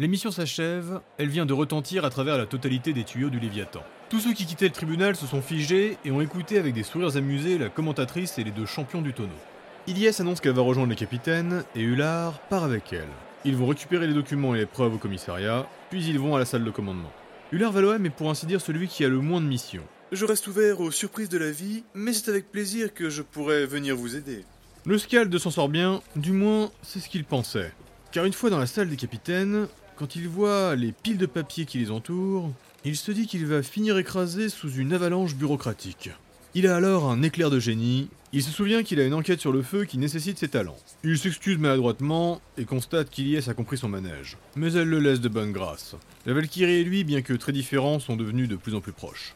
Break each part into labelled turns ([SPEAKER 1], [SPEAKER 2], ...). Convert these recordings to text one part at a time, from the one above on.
[SPEAKER 1] L'émission s'achève, elle vient de retentir à travers la totalité des tuyaux du Léviathan. Tous ceux qui quittaient le tribunal se sont figés et ont écouté avec des sourires amusés la commentatrice et les deux champions du tonneau. Ilyes annonce qu'elle va rejoindre le capitaine et Hullard part avec elle. Ils vont récupérer les documents et les preuves au commissariat, puis ils vont à la salle de commandement. Hullard Valoem est pour ainsi dire celui qui a le moins de missions.
[SPEAKER 2] Je reste ouvert aux surprises de la vie, mais c'est avec plaisir que je pourrais venir vous aider.
[SPEAKER 1] Le Scald s'en sort bien, du moins c'est ce qu'il pensait. Car une fois dans la salle des capitaines, quand il voit les piles de papier qui les entourent, il se dit qu'il va finir écrasé sous une avalanche bureaucratique. Il a alors un éclair de génie, il se souvient qu'il a une enquête sur le feu qui nécessite ses talents. Il s'excuse maladroitement et constate qu'Iliès a compris son manège. Mais elle le laisse de bonne grâce. La Valkyrie et lui, bien que très différents, sont devenus de plus en plus proches.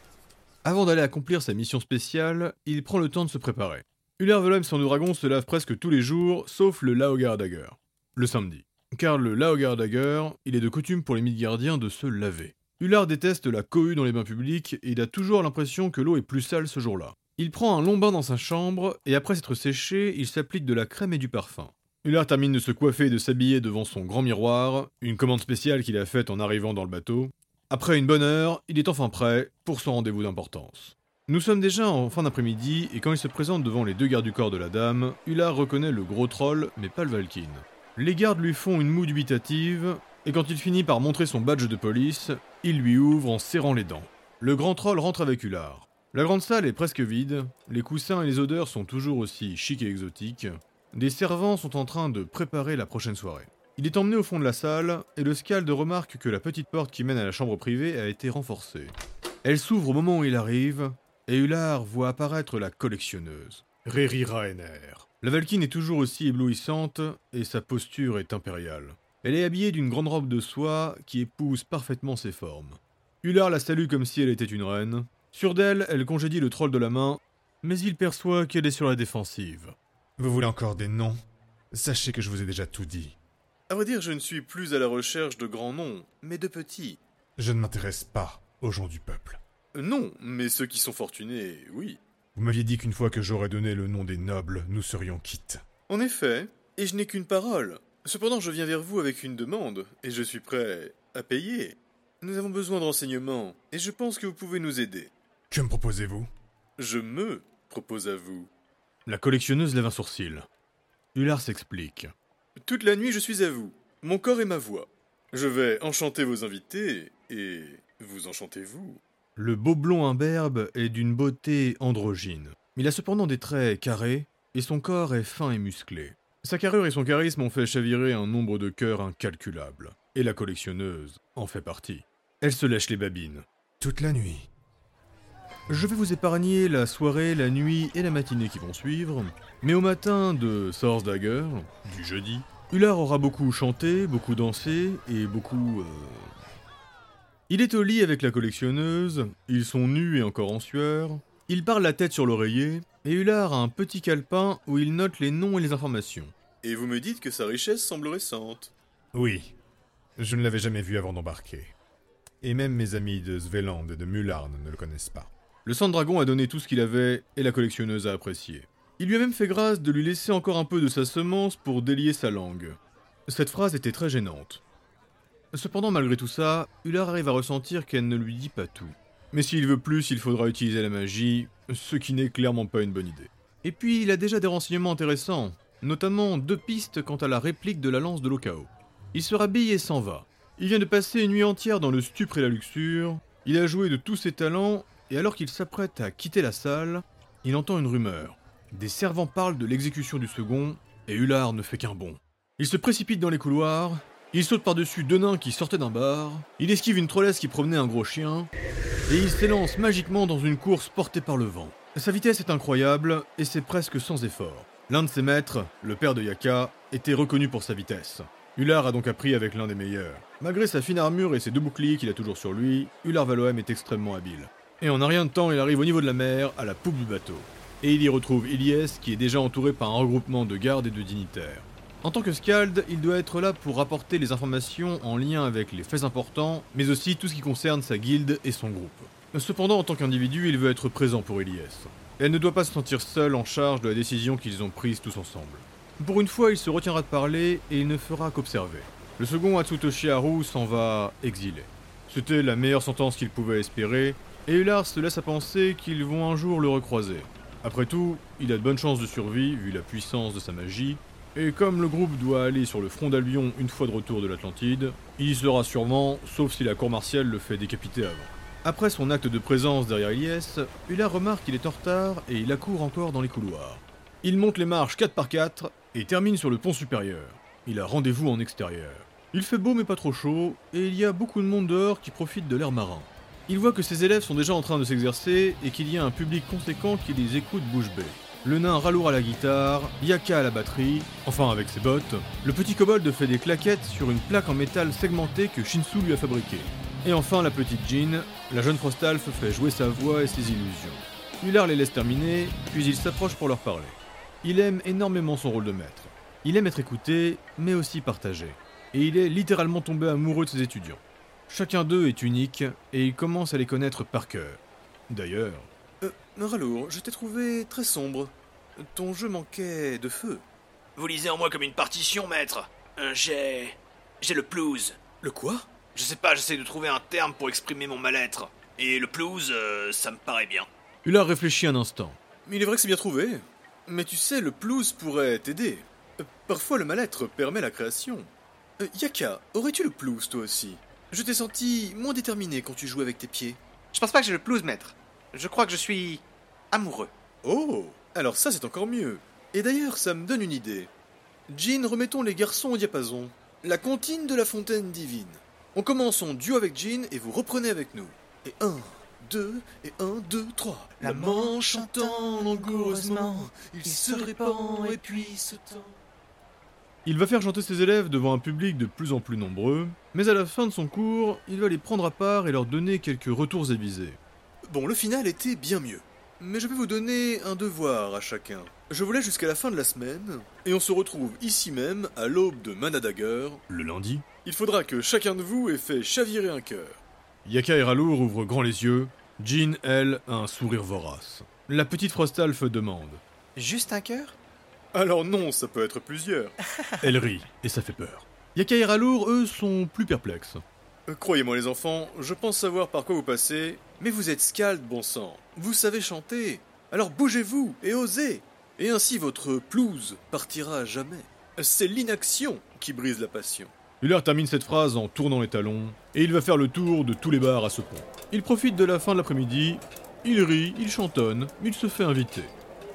[SPEAKER 1] Avant d'aller accomplir sa mission spéciale, il prend le temps de se préparer. Uller Velem sans dragon se lave presque tous les jours, sauf le Laogar Dagger. Le samedi. Car le Laogar Dagger, il est de coutume pour les Midgardiens de se laver. Ullard déteste la cohue dans les bains publics et il a toujours l'impression que l'eau est plus sale ce jour-là. Il prend un long bain dans sa chambre et après s'être séché, il s'applique de la crème et du parfum. Ullard termine de se coiffer et de s'habiller devant son grand miroir, une commande spéciale qu'il a faite en arrivant dans le bateau. Après une bonne heure, il est enfin prêt pour son rendez-vous d'importance. Nous sommes déjà en fin d'après-midi et quand il se présente devant les deux gardes du corps de la dame, Ullard reconnaît le gros troll mais pas le Valkyne. Les gardes lui font une moue dubitative et quand il finit par montrer son badge de police, il lui ouvre en serrant les dents. Le grand troll rentre avec Ullard. La grande salle est presque vide, les coussins et les odeurs sont toujours aussi chics et exotiques. Des servants sont en train de préparer la prochaine soirée. Il est emmené au fond de la salle, et le Scald remarque que la petite porte qui mène à la chambre privée a été renforcée. Elle s'ouvre au moment où il arrive, et Hullard voit apparaître la collectionneuse, Riri Raener. La Valkyne est toujours aussi éblouissante, et sa posture est impériale. Elle est habillée d'une grande robe de soie qui épouse parfaitement ses formes. Hullard la salue comme si elle était une reine, Sûr d'elle, elle congédie le troll de la main, mais il perçoit qu'elle est sur la défensive.
[SPEAKER 3] Vous voulez encore des noms? Sachez que je vous ai déjà tout dit.
[SPEAKER 2] À vrai dire, je ne suis plus à la recherche de grands noms, mais de petits.
[SPEAKER 3] Je ne m'intéresse pas aux gens du peuple.
[SPEAKER 2] Non, mais ceux qui sont fortunés, oui.
[SPEAKER 3] Vous m'aviez dit qu'une fois que j'aurais donné le nom des nobles, nous serions quittes.
[SPEAKER 2] En effet, et je n'ai qu'une parole. Cependant, je viens vers vous avec une demande, et je suis prêt à payer. Nous avons besoin de renseignements, et je pense que vous pouvez nous aider.
[SPEAKER 3] Que me proposez-vous?
[SPEAKER 2] Je me propose à vous.
[SPEAKER 1] La collectionneuse lève un sourcil. Hullard s'explique.
[SPEAKER 2] Toute la nuit, je suis à vous, mon corps et ma voix. Je vais enchanter vos invités, et vous enchantez vous.
[SPEAKER 1] Le beau blond imberbe est d'une beauté androgyne. Il a cependant des traits carrés, et son corps est fin et musclé. Sa carrure et son charisme ont fait chavirer un nombre de cœurs incalculable. Et la collectionneuse en fait partie. Elle se lèche les babines.
[SPEAKER 3] Toute la nuit.
[SPEAKER 1] Je vais vous épargner la soirée, la nuit et la matinée qui vont suivre, mais au matin de Source Dagger, du jeudi, Hullard aura beaucoup chanté, beaucoup dansé et beaucoup... Euh... Il est au lit avec la collectionneuse, ils sont nus et encore en sueur, il parle la tête sur l'oreiller, et Hullard a un petit calepin où il note les noms et les informations.
[SPEAKER 2] Et vous me dites que sa richesse semble récente.
[SPEAKER 3] Oui, je ne l'avais jamais vu avant d'embarquer. Et même mes amis de Sveland et de Mularn ne le connaissent pas.
[SPEAKER 1] Le sang dragon a donné tout ce qu'il avait et la collectionneuse a apprécié. Il lui a même fait grâce de lui laisser encore un peu de sa semence pour délier sa langue. Cette phrase était très gênante. Cependant, malgré tout ça, Hullard arrive à ressentir qu'elle ne lui dit pas tout. Mais s'il veut plus, il faudra utiliser la magie, ce qui n'est clairement pas une bonne idée. Et puis, il a déjà des renseignements intéressants, notamment deux pistes quant à la réplique de la lance de l'Okao. Il se rhabille et s'en va. Il vient de passer une nuit entière dans le stupre et la luxure, il a joué de tous ses talents et alors qu'il s'apprête à quitter la salle, il entend une rumeur. Des servants parlent de l'exécution du second, et Hullard ne fait qu'un bond. Il se précipite dans les couloirs, il saute par-dessus deux nains qui sortaient d'un bar, il esquive une trollesse qui promenait un gros chien, et il s'élance magiquement dans une course portée par le vent. Sa vitesse est incroyable, et c'est presque sans effort. L'un de ses maîtres, le père de Yaka, était reconnu pour sa vitesse. Hullard a donc appris avec l'un des meilleurs. Malgré sa fine armure et ses deux boucliers qu'il a toujours sur lui, Hullard Valoem est extrêmement habile. Et en un rien de temps, il arrive au niveau de la mer, à la poupe du bateau. Et il y retrouve Ilyes, qui est déjà entouré par un regroupement de gardes et de dignitaires. En tant que Scald, il doit être là pour rapporter les informations en lien avec les faits importants, mais aussi tout ce qui concerne sa guilde et son groupe. Cependant, en tant qu'individu, il veut être présent pour Ilyes. Elle ne doit pas se sentir seule en charge de la décision qu'ils ont prise tous ensemble. Pour une fois, il se retiendra de parler et il ne fera qu'observer. Le second Atsutoshi Haru s'en va exilé. C'était la meilleure sentence qu'il pouvait espérer, et Ular se laisse à penser qu'ils vont un jour le recroiser. Après tout, il a de bonnes chances de survie vu la puissance de sa magie, et comme le groupe doit aller sur le front d'Albion une fois de retour de l'Atlantide, il y sera sûrement, sauf si la cour martiale le fait décapiter avant. Après son acte de présence derrière Ilyes, Ular remarque qu'il est en retard et il accourt encore dans les couloirs. Il monte les marches 4 par 4 et termine sur le pont supérieur. Il a rendez-vous en extérieur. Il fait beau mais pas trop chaud, et il y a beaucoup de monde dehors qui profite de l'air marin. Il voit que ses élèves sont déjà en train de s'exercer et qu'il y a un public conséquent qui les écoute bouche bée. Le nain ralour à la guitare, Yaka à la batterie, enfin avec ses bottes. Le petit kobold fait des claquettes sur une plaque en métal segmentée que Shinsu lui a fabriquée. Et enfin la petite Jean, la jeune Frostalf fait jouer sa voix et ses illusions. Hullard les laisse terminer, puis il s'approche pour leur parler. Il aime énormément son rôle de maître. Il aime être écouté, mais aussi partagé. Et il est littéralement tombé amoureux de ses étudiants. Chacun d'eux est unique, et il commence à les connaître par cœur. D'ailleurs,
[SPEAKER 2] Ralour, je t'ai trouvé très sombre. Ton jeu manquait de feu.
[SPEAKER 4] Vous lisez en moi comme une partition, maître. Euh, j'ai. J'ai le blues.
[SPEAKER 2] Le quoi?
[SPEAKER 4] Je sais pas, j'essaie de trouver un terme pour exprimer mon mal-être. Et le blues, euh, ça me paraît bien.
[SPEAKER 1] Hullard réfléchit un instant.
[SPEAKER 2] Mais il est vrai que c'est bien trouvé. Mais tu sais, le blues pourrait t'aider. Euh, Parfois, le mal-être permet la création. Euh, Yaka, aurais-tu le blues toi aussi? Je t'ai senti moins déterminé quand tu jouais avec tes pieds.
[SPEAKER 4] Je pense pas que j'ai le blues, maître. Je crois que je suis. Amoureux.
[SPEAKER 2] Oh Alors ça, c'est encore mieux. Et d'ailleurs, ça me donne une idée. Jean, remettons les garçons au diapason. La comptine de la fontaine divine. On commence en duo avec Jean et vous reprenez avec nous. Et un, deux, et un, deux, trois.
[SPEAKER 4] La manche chantant langoureusement,
[SPEAKER 2] il se répand et puis se tend.
[SPEAKER 1] Il va faire chanter ses élèves devant un public de plus en plus nombreux, mais à la fin de son cours, il va les prendre à part et leur donner quelques retours avisés.
[SPEAKER 2] Bon, le final était bien mieux. Mais je vais vous donner un devoir à chacun. Je vous laisse jusqu'à la fin de la semaine, et on se retrouve ici même, à l'aube de Manadager.
[SPEAKER 1] Le lundi,
[SPEAKER 2] Il faudra que chacun de vous ait fait chavirer un cœur.
[SPEAKER 1] Yaka et Ralour ouvrent grand les yeux. Jean, elle, a un sourire vorace. La petite Frostalf demande.
[SPEAKER 4] Juste un cœur?
[SPEAKER 2] Alors non, ça peut être plusieurs.
[SPEAKER 1] Elle rit, et ça fait peur. Yaka et Ralour, eux, sont plus perplexes.
[SPEAKER 2] Euh, Croyez-moi les enfants, je pense savoir par quoi vous passez, mais vous êtes scald, bon sang. Vous savez chanter. Alors bougez-vous et osez. Et ainsi votre pelouse partira à jamais. C'est l'inaction qui brise la passion.
[SPEAKER 1] Hullard termine cette phrase en tournant les talons, et il va faire le tour de tous les bars à ce pont. Il profite de la fin de l'après-midi, il rit, il chantonne, il se fait inviter.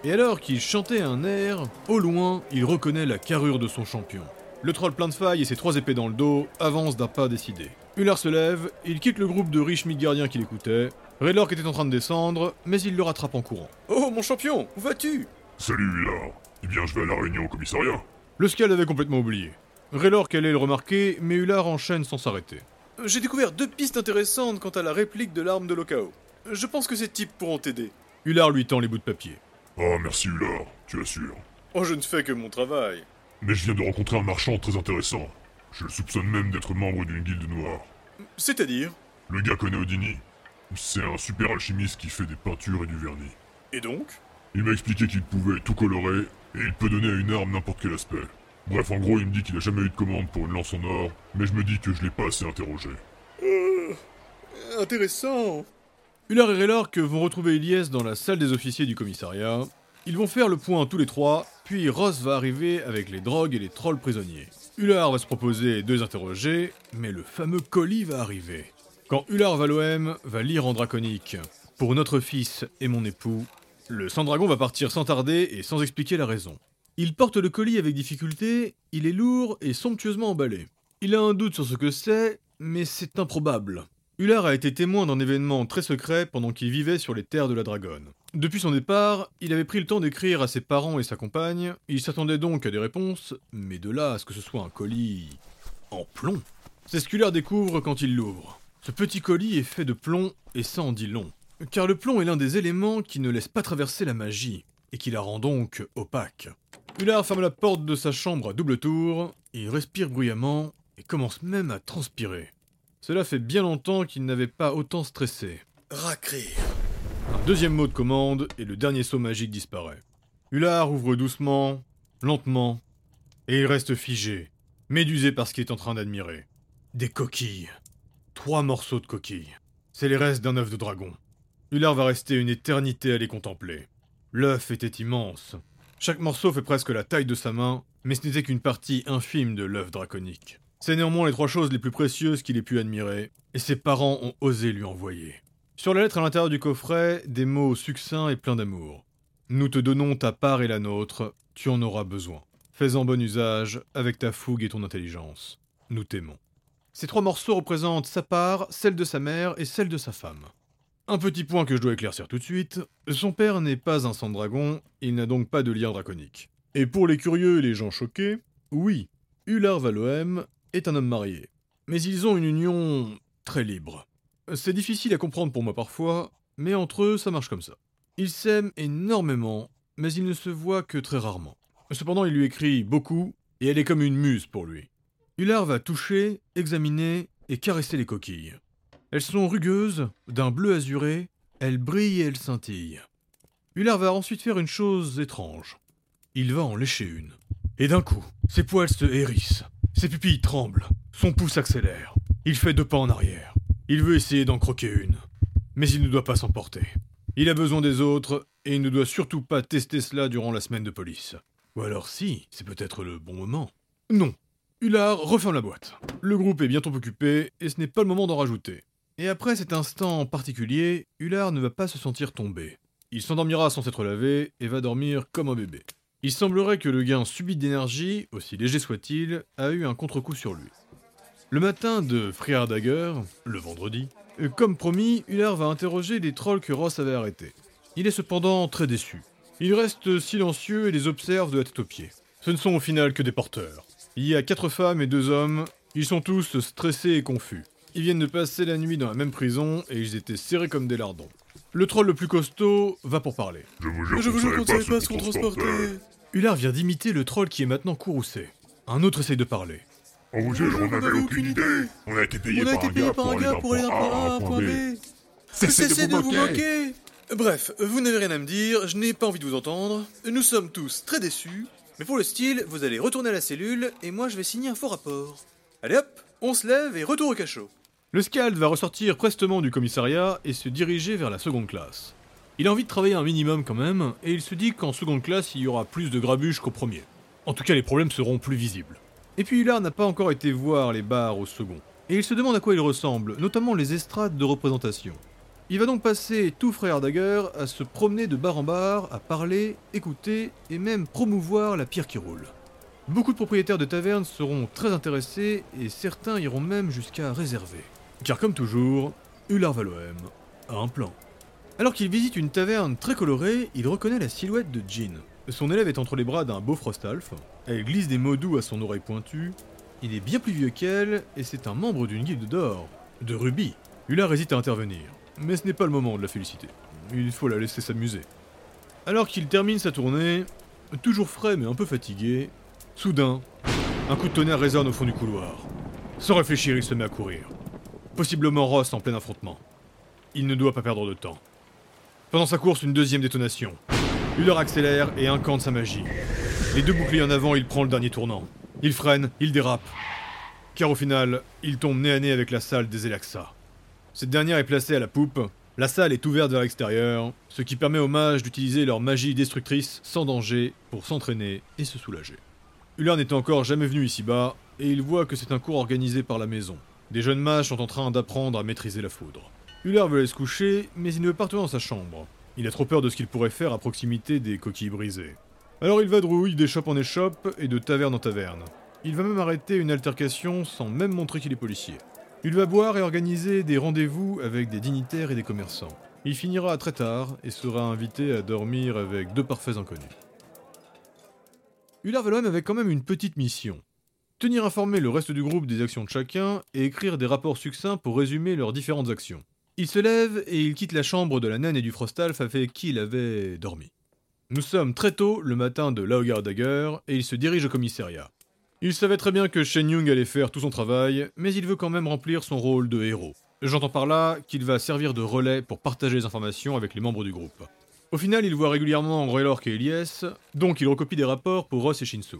[SPEAKER 1] Et alors qu'il chantait un air, au loin, il reconnaît la carrure de son champion. Le troll plein de failles et ses trois épées dans le dos avance d'un pas décidé. Hullard se lève, il quitte le groupe de riches Midgardiens qui l'écoutaient. Raylork était en train de descendre, mais il le rattrape en courant.
[SPEAKER 2] Oh mon champion, où vas-tu?
[SPEAKER 5] Salut, Hullard. Eh bien, je vais à la réunion au commissariat.
[SPEAKER 1] Le Scald avait complètement oublié. Raylork allait le remarquer, mais Hullard enchaîne sans s'arrêter.
[SPEAKER 2] J'ai découvert deux pistes intéressantes quant à la réplique de l'arme de Lokao. Je pense que ces types pourront t'aider.
[SPEAKER 1] Hullard lui tend les bouts de papier.
[SPEAKER 5] Oh, merci, Hullard. Tu assures.
[SPEAKER 2] Oh, je ne fais que mon travail.
[SPEAKER 5] Mais je viens de rencontrer un marchand très intéressant. Je le soupçonne même d'être membre d'une guilde noire.
[SPEAKER 2] C'est-à-dire?
[SPEAKER 5] Le gars connaît Odini. C'est un super alchimiste qui fait des peintures et du vernis.
[SPEAKER 2] Et donc?
[SPEAKER 5] Il m'a expliqué qu'il pouvait tout colorer et il peut donner à une arme n'importe quel aspect. Bref, en gros, il me dit qu'il a jamais eu de commande pour une lance en or, mais je me dis que je l'ai pas assez interrogé.
[SPEAKER 2] Intéressant.
[SPEAKER 1] Hullard et Raylork vont retrouver Ilyes dans la salle des officiers du commissariat. Ils vont faire le point tous les trois, puis Ross va arriver avec les drogues et les trolls prisonniers. Hullard va se proposer de les interroger, mais le fameux colis va arriver. Quand Hullard Valoem va lire en draconique Pour notre fils et mon époux, le sang-dragon va partir sans tarder et sans expliquer la raison. Il porte le colis avec difficulté, il est lourd et somptueusement emballé. Il a un doute sur ce que c'est, mais c'est improbable. Hullard a été témoin d'un événement très secret pendant qu'il vivait sur les terres de la Dragonne. Depuis son départ, il avait pris le temps d'écrire à ses parents et sa compagne, il s'attendait donc à des réponses, mais de là à ce que ce soit un colis en plomb. C'est ce qu'Hullard découvre quand il l'ouvre. Ce petit colis est fait de plomb et ça en dit long. Car le plomb est l'un des éléments qui ne laisse pas traverser la magie, et qui la rend donc opaque. Hullard ferme la porte de sa chambre à double tour, il respire bruyamment, et commence même à transpirer. Cela fait bien longtemps qu'il n'avait pas autant stressé.
[SPEAKER 2] Racrir.
[SPEAKER 1] Un deuxième mot de commande et le dernier saut magique disparaît. Hullard ouvre doucement, lentement, et il reste figé, médusé par ce qu'il est en train d'admirer. Des coquilles. Trois morceaux de coquilles. C'est les restes d'un œuf de dragon. Hullard va rester une éternité à les contempler. L'œuf était immense. Chaque morceau fait presque la taille de sa main, mais ce n'était qu'une partie infime de l'œuf draconique. C'est néanmoins les trois choses les plus précieuses qu'il ait pu admirer, et ses parents ont osé lui envoyer. Sur la lettre à l'intérieur du coffret, des mots succincts et pleins d'amour. Nous te donnons ta part et la nôtre, tu en auras besoin. Fais-en bon usage avec ta fougue et ton intelligence. Nous t'aimons. Ces trois morceaux représentent sa part, celle de sa mère et celle de sa femme. Un petit point que je dois éclaircir tout de suite, son père n'est pas un sang dragon, il n'a donc pas de lien draconique. Et pour les curieux et les gens choqués, oui, Ular Valoem est un homme marié. Mais ils ont une union très libre. C'est difficile à comprendre pour moi parfois, mais entre eux ça marche comme ça. Ils s'aiment énormément, mais ils ne se voient que très rarement. Cependant, il lui écrit beaucoup, et elle est comme une muse pour lui. Hullard va toucher, examiner et caresser les coquilles. Elles sont rugueuses, d'un bleu azuré, elles brillent et elles scintillent. Hullard va ensuite faire une chose étrange. Il va en lécher une. Et d'un coup, ses poils se hérissent, ses pupilles tremblent, son pouce accélère. Il fait deux pas en arrière. Il veut essayer d'en croquer une. Mais il ne doit pas s'emporter. Il a besoin des autres, et il ne doit surtout pas tester cela durant la semaine de police. Ou alors si, c'est peut-être le bon moment. Non. Hullard referme la boîte. Le groupe est bientôt occupé, et ce n'est pas le moment d'en rajouter. Et après cet instant particulier, Hullard ne va pas se sentir tomber. Il s'endormira sans s'être lavé, et va dormir comme un bébé. Il semblerait que le gain subit d'énergie, aussi léger soit-il, a eu un contre-coup sur lui. Le matin de Friar Dagger, le vendredi, comme promis, Hullard va interroger les trolls que Ross avait arrêtés. Il est cependant très déçu. Il reste silencieux et les observe de la tête aux pieds. Ce ne sont au final que des porteurs. Il y a quatre femmes et deux hommes. Ils sont tous stressés et confus. Ils viennent de passer la nuit dans la même prison et ils étaient serrés comme des lardons. Le troll le plus costaud va pour parler.
[SPEAKER 5] Je vous jure,
[SPEAKER 2] Je vous jure qu'on ne savait pas ce
[SPEAKER 5] qu'on
[SPEAKER 2] qu'on transportait.
[SPEAKER 1] Hullard vient d'imiter le troll qui est maintenant courroucé. Un autre essaye de parler.
[SPEAKER 5] On vous jure, on n'avait aucune idée. On a été payé
[SPEAKER 2] On a
[SPEAKER 5] par
[SPEAKER 2] été
[SPEAKER 5] un gars
[SPEAKER 2] par
[SPEAKER 5] pour
[SPEAKER 2] un
[SPEAKER 5] aller
[SPEAKER 2] gars
[SPEAKER 5] d'un
[SPEAKER 2] pour aller d'un
[SPEAKER 5] point A à un point B.
[SPEAKER 2] Cessez de vous moquer Bref, vous n'avez rien à me dire, je n'ai pas envie de vous entendre. Nous sommes tous très déçus. Mais pour le style, vous allez retourner à la cellule et moi je vais signer un faux rapport. Allez hop, on se lève et retour au cachot.
[SPEAKER 1] Le Scald va ressortir prestement du commissariat et se diriger vers la seconde classe. Il a envie de travailler un minimum quand même, et il se dit qu'en seconde classe il y aura plus de grabuge qu'au premier. En tout cas les problèmes seront plus visibles. Et puis Hullard n'a pas encore été voir les bars au second. Et il se demande à quoi ils ressemblent, notamment les estrades de représentation. Il va donc passer tout frère Dagger à se promener de bar en bar, à parler, écouter et même promouvoir la pierre qui roule. Beaucoup de propriétaires de tavernes seront très intéressés et certains iront même jusqu'à réserver. Car comme toujours, Ular Valoem a un plan. Alors qu'il visite une taverne très colorée, il reconnaît la silhouette de Jean. Son élève est entre les bras d'un beau Frostalf, elle glisse des mots doux à son oreille pointue, il est bien plus vieux qu'elle et c'est un membre d'une guilde d'or, de rubis. Ular hésite à intervenir, mais ce n'est pas le moment de la féliciter. Il faut la laisser s'amuser. Alors qu'il termine sa tournée, toujours frais mais un peu fatigué, soudain, un coup de tonnerre résonne au fond du couloir. Sans réfléchir, il se met à courir. Possiblement Ross en plein affrontement. Il ne doit pas perdre de temps. Pendant sa course, une deuxième détonation. Uller accélère et incante sa magie. Les deux boucliers en avant, il prend le dernier tournant. Il freine, il dérape. Car au final, il tombe nez à nez avec la salle des Elaxa. Cette dernière est placée à la poupe. La salle est ouverte vers l'extérieur, ce qui permet aux mages d'utiliser leur magie destructrice sans danger pour s'entraîner et se soulager. Uller n'était encore jamais venu ici-bas, et il voit que c'est un cours organisé par la maison. Des jeunes mages sont en train d'apprendre à maîtriser la foudre. Uller veut aller se coucher, mais il ne veut pas retourner dans sa chambre. Il a trop peur de ce qu'il pourrait faire à proximité des coquilles brisées. Alors il vadrouille d'échoppe en échoppe et de taverne en taverne. Il va même arrêter une altercation sans même montrer qu'il est policier. Il va boire et organiser des rendez-vous avec des dignitaires et des commerçants. Il finira très tard et sera invité à dormir avec deux parfaits inconnus. Ular Valoem avait quand même une petite mission. Tenir informé le reste du groupe des actions de chacun et écrire des rapports succincts pour résumer leurs différentes actions. Il se lève et il quitte la chambre de la naine et du Frostalf avec qui il avait dormi. Nous sommes très tôt le matin de Laogar Dagger et il se dirige au commissariat. Il savait très bien que Shen Yung allait faire tout son travail, mais il veut quand même remplir son rôle de héros. J'entends par là qu'il va servir de relais pour partager les informations avec les membres du groupe. Au final, il voit régulièrement Raylork et Elias, donc il recopie des rapports pour Ross et Shinsu.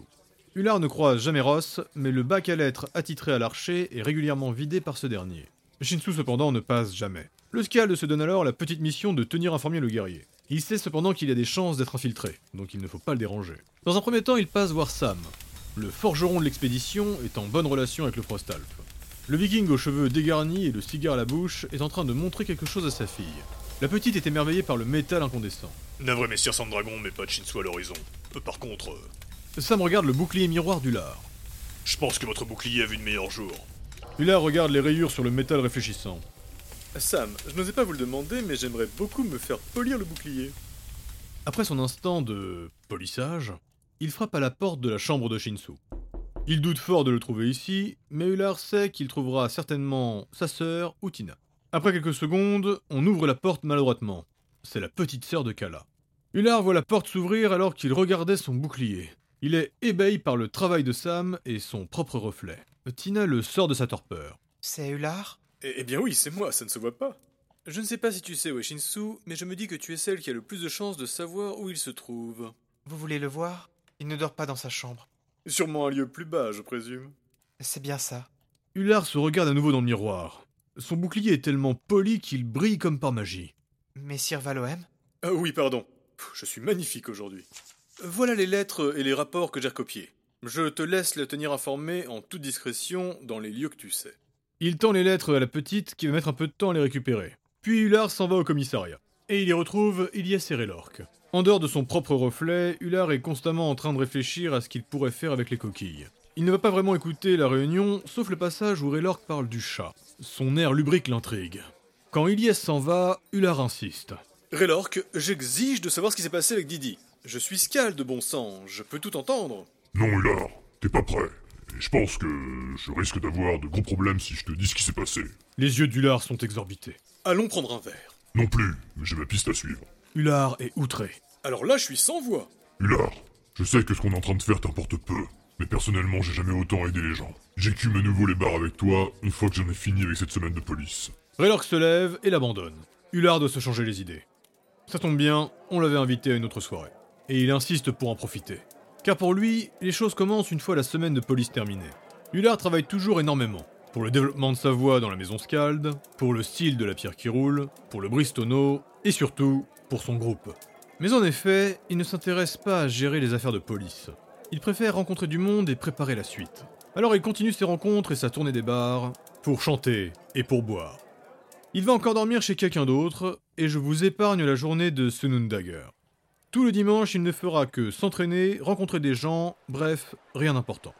[SPEAKER 1] Hullard ne croise jamais Ross, mais le bac à lettres attitré à l'archer est régulièrement vidé par ce dernier. Shinsu cependant ne passe jamais. Le Scald se donne alors la petite mission de tenir informé le guerrier. Il sait cependant qu'il a des chances d'être infiltré, donc il ne faut pas le déranger. Dans un premier temps, il passe voir Sam. Le forgeron de l'expédition est en bonne relation avec le Frostalp. Le viking aux cheveux dégarnis et le cigare à la bouche est en train de montrer quelque chose à sa fille. La petite est émerveillée par le métal incandescent.
[SPEAKER 4] Navré, messire sans dragon, mais pas de Shinsu à l'horizon. Euh, par contre, euh,
[SPEAKER 1] Sam regarde le bouclier miroir d'Ular.
[SPEAKER 4] je pense que votre bouclier a vu de meilleurs jours.
[SPEAKER 1] Ular regarde les rayures sur le métal réfléchissant.
[SPEAKER 2] Sam, je n'osais pas vous le demander, mais j'aimerais beaucoup me faire polir le bouclier.
[SPEAKER 1] Après son instant de polissage, il frappe à la porte de la chambre de Shinsu. Il doute fort de le trouver ici, mais Ular sait qu'il trouvera certainement sa sœur ou Tina. Après quelques secondes, on ouvre la porte maladroitement. C'est la petite sœur de Kala. Ular voit la porte s'ouvrir alors qu'il regardait son bouclier. Il est ébahi par le travail de Sam et son propre reflet. Tina le sort de sa torpeur.
[SPEAKER 6] C'est Ular?
[SPEAKER 2] Eh, eh bien oui, c'est moi, ça ne se voit pas. Je ne sais pas si tu sais où est Shinsu, mais je me dis que tu es celle qui a le plus de chances de savoir où il se trouve.
[SPEAKER 6] Vous voulez le voir? Il ne dort pas dans sa chambre.
[SPEAKER 2] Sûrement un lieu plus bas, je présume.
[SPEAKER 6] C'est bien ça.
[SPEAKER 1] Ular se regarde à nouveau dans le miroir. Son bouclier est tellement poli qu'il brille comme par magie.
[SPEAKER 6] Messire Valoem?
[SPEAKER 2] Ah oui, pardon. Je suis magnifique aujourd'hui. Voilà les lettres et les rapports que j'ai recopiés. Je te laisse le tenir informé en toute discrétion dans les lieux que tu sais.
[SPEAKER 1] Il tend les lettres à la petite qui va mettre un peu de temps à les récupérer. Puis Ular s'en va au commissariat. Et il y retrouve Ilyes et Relorque. En dehors de son propre reflet, Ular est constamment en train de réfléchir à ce qu'il pourrait faire avec les coquilles. Il ne va pas vraiment écouter la réunion, sauf le passage où Relorque parle du chat. Son air lubrique l'intrigue. Quand Ilyes s'en va, Ular insiste.
[SPEAKER 2] Relorque, j'exige de savoir ce qui s'est passé avec Didi. Je suis Scal de bon sang, je peux tout entendre.
[SPEAKER 5] Non, Ular, t'es pas prêt. Et je pense que je risque d'avoir de gros problèmes si je te dis ce qui s'est passé.
[SPEAKER 1] Les yeux d'Ular sont exorbités.
[SPEAKER 2] Allons prendre un verre.
[SPEAKER 5] Non plus, mais j'ai ma piste à suivre.
[SPEAKER 1] Ular est outré.
[SPEAKER 2] Alors là, je suis sans voix.
[SPEAKER 5] Ular, je sais que ce qu'on est en train de faire t'importe peu, mais personnellement, j'ai jamais autant aidé les gens. J'écume à nouveau les bars avec toi une fois que j'en ai fini avec cette semaine de police.
[SPEAKER 1] Relorque se lève et l'abandonne. Ular doit se changer les idées. Ça tombe bien, on l'avait invité à une autre soirée. Et il insiste pour en profiter. Car pour lui, les choses commencent une fois la semaine de police terminée. Ular travaille toujours énormément. Pour le développement de sa voix dans la maison Scald, pour le style de la pierre qui roule, pour le Bristono, et surtout pour son groupe. Mais en effet, il ne s'intéresse pas à gérer les affaires de police. Il préfère rencontrer du monde et préparer la suite. Alors il continue ses rencontres et sa tournée des bars, pour chanter et pour boire. Il va encore dormir chez quelqu'un d'autre, et je vous épargne la journée de Sunundager. Tout le dimanche, il ne fera que s'entraîner, rencontrer des gens, bref, rien d'important.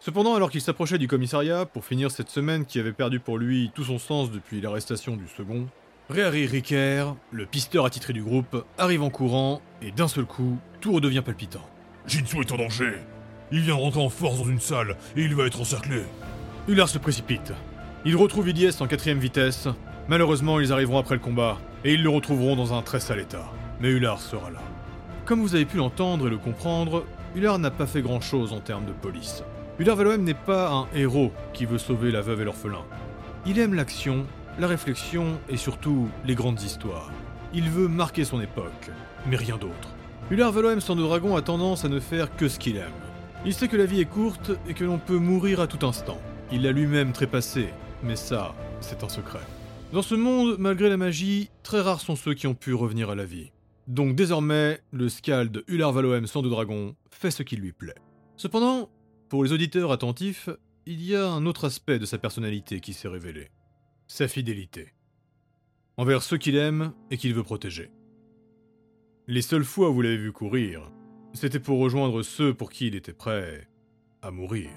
[SPEAKER 1] Cependant, alors qu'il s'approchait du commissariat pour finir cette semaine qui avait perdu pour lui tout son sens depuis l'arrestation du second, Réari Ricker, le pisteur attitré du groupe, arrive en courant, et d'un seul coup, tout redevient palpitant.
[SPEAKER 5] Jinsu est en danger. Il vient de rentrer en force dans une salle et il va être encerclé.
[SPEAKER 1] Ular se précipite. Il retrouve Ilyes en quatrième vitesse. Malheureusement, ils arriveront après le combat, et ils le retrouveront dans un très sale état. Mais Ular sera là. Comme vous avez pu l'entendre et le comprendre, Ular n'a pas fait grand chose en termes de police. Ular Valoem n'est pas un héros qui veut sauver la veuve et l'orphelin. Il aime l'action, la réflexion et surtout les grandes histoires. Il veut marquer son époque, mais rien d'autre. Ular Valoem sans de dragon a tendance à ne faire que ce qu'il aime. Il sait que la vie est courte et que l'on peut mourir à tout instant. Il l'a lui-même trépassé, mais ça, c'est un secret. Dans ce monde, malgré la magie, très rares sont ceux qui ont pu revenir à la vie. Donc désormais, le Scald Ular Valoem sans de dragon fait ce qui lui plaît. Cependant, pour les auditeurs attentifs, il y a un autre aspect de sa personnalité qui s'est révélé. Sa fidélité. Envers ceux qu'il aime et qu'il veut protéger. Les seules fois où vous l'avez vu courir, c'était pour rejoindre ceux pour qui il était prêt à mourir.